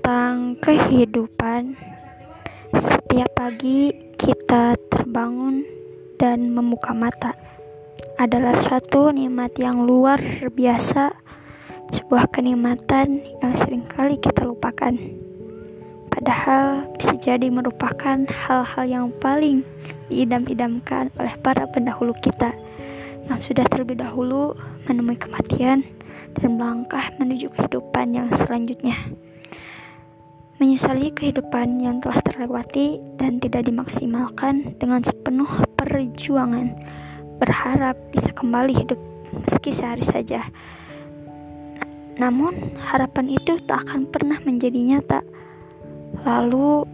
tentang kehidupan. Setiap pagi kita terbangun dan membuka mata adalah suatu nikmat yang luar biasa, sebuah kenikmatan yang sering kali kita lupakan. Padahal bisa jadi merupakan hal-hal yang paling diidam-idamkan oleh para pendahulu kita yang sudah terlebih dahulu menemui kematian dan melangkah menuju kehidupan yang selanjutnya menyesali kehidupan yang telah terlewati dan tidak dimaksimalkan dengan sepenuh perjuangan, berharap bisa kembali hidup meski sehari saja. Namun, harapan itu tak akan pernah menjadi nyata. Lalu,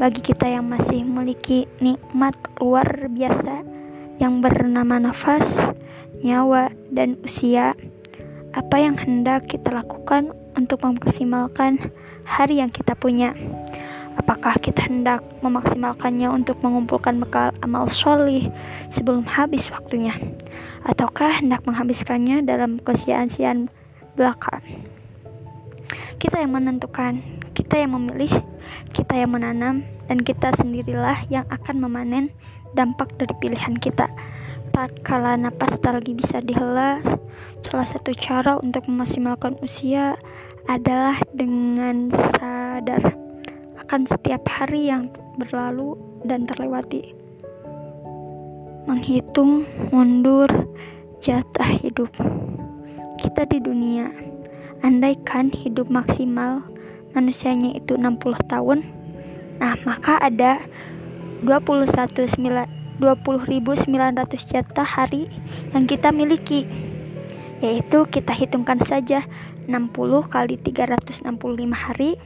bagi kita yang masih memiliki nikmat luar biasa yang bernama nafas, nyawa, dan usia, apa yang hendak kita lakukan untuk memaksimalkan hari yang kita punya. Apakah kita hendak memaksimalkannya untuk mengumpulkan bekal amal solih sebelum habis waktunya? Ataukah hendak menghabiskannya dalam kesia-siaan belaka? Kita yang menentukan, kita yang memilih, kita yang menanam, dan kita sendirilah yang akan memanen dampak dari pilihan kita. Tatkala napas tak lagi bisa dihela, salah satu cara untuk memaksimalkan usia adalah dengan sadar akan setiap hari yang berlalu dan terlewati. Menghitung mundur jatah hidup kita di dunia. Andaikan hidup maksimal manusianya itu 60 tahun, nah maka ada 21.900 jatah hari yang kita miliki yaitu kita hitungkan saja 60 kali 365 hari.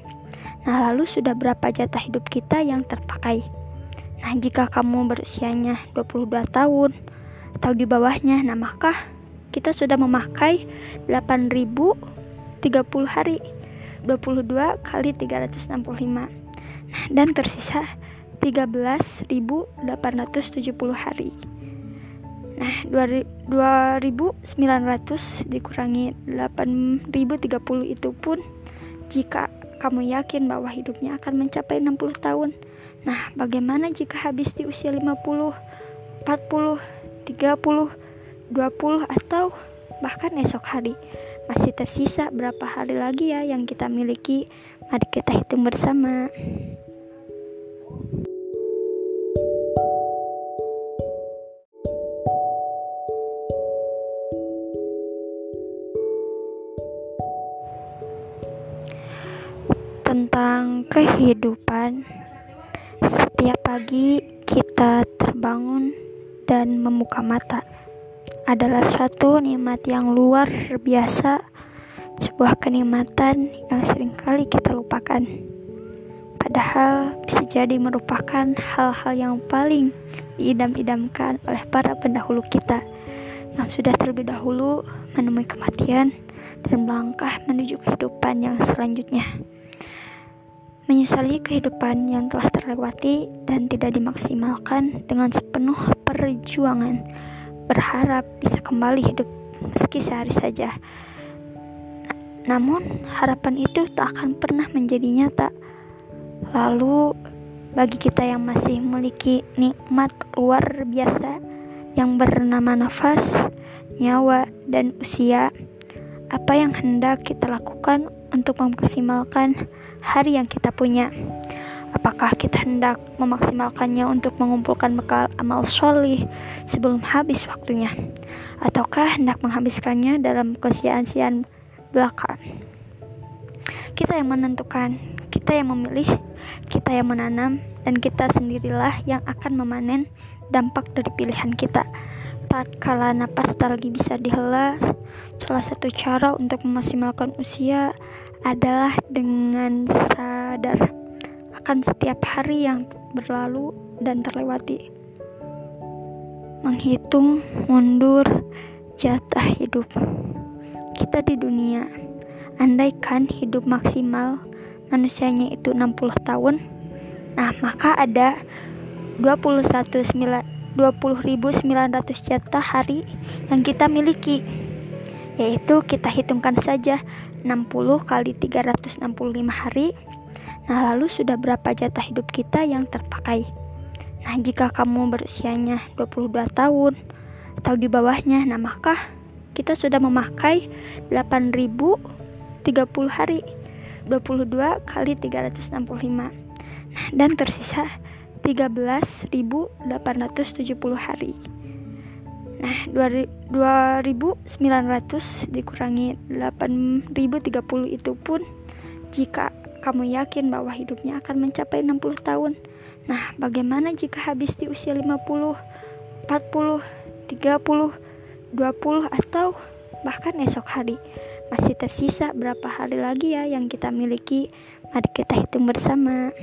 Nah, lalu sudah berapa jatah hidup kita yang terpakai? Nah, jika kamu berusianya 22 tahun atau di bawahnya, nah maka kita sudah memakai 8030 hari. 22 kali 365. Nah, dan tersisa 13.870 hari. Nah, 2900 dikurangi 8030 itu pun jika kamu yakin bahwa hidupnya akan mencapai 60 tahun. Nah, bagaimana jika habis di usia 50, 40, 30, 20 atau bahkan esok hari? Masih tersisa berapa hari lagi ya yang kita miliki? Mari kita hitung bersama. Kehidupan. Setiap pagi kita terbangun dan membuka mata adalah suatu nikmat yang luar biasa, sebuah kenikmatan yang sering kali kita lupakan. Padahal bisa jadi merupakan hal-hal yang paling diidam-idamkan oleh para pendahulu kita yang sudah terlebih dahulu menemui kematian dan melangkah menuju kehidupan yang selanjutnya menyesali kehidupan yang telah terlewati dan tidak dimaksimalkan dengan sepenuh perjuangan, berharap bisa kembali hidup meski sehari saja. Namun, harapan itu tak akan pernah menjadi nyata. Lalu, bagi kita yang masih memiliki nikmat luar biasa yang bernama nafas, nyawa, dan usia, apa yang hendak kita lakukan untuk memaksimalkan hari yang kita punya. Apakah kita hendak memaksimalkannya untuk mengumpulkan bekal amal solih sebelum habis waktunya? Ataukah hendak menghabiskannya dalam kesia-siaan belaka? Kita yang menentukan, kita yang memilih, kita yang menanam, dan kita sendirilah yang akan memanen dampak dari pilihan kita. Tatkala napas tak lagi bisa dihela, salah satu cara untuk memaksimalkan usia adalah dengan sadar akan setiap hari yang berlalu dan terlewati. Menghitung mundur jatah hidup kita di dunia. Andaikan hidup maksimal manusianya itu 60 tahun, nah maka ada 21.900 jatah hari yang kita miliki yaitu kita hitungkan saja 60 kali 365 hari Nah, lalu sudah berapa jatah hidup kita yang terpakai? Nah, jika kamu berusianya 22 tahun atau di bawahnya, nah maka kita sudah memakai 8030 hari. 22 kali 365. Nah, dan tersisa 13.870 hari. Nah, 2900 dikurangi 8030 itu pun jika kamu yakin bahwa hidupnya akan mencapai 60 tahun. Nah, bagaimana jika habis di usia 50, 40, 30, 20 atau bahkan esok hari? Masih tersisa berapa hari lagi ya yang kita miliki? Mari kita hitung bersama.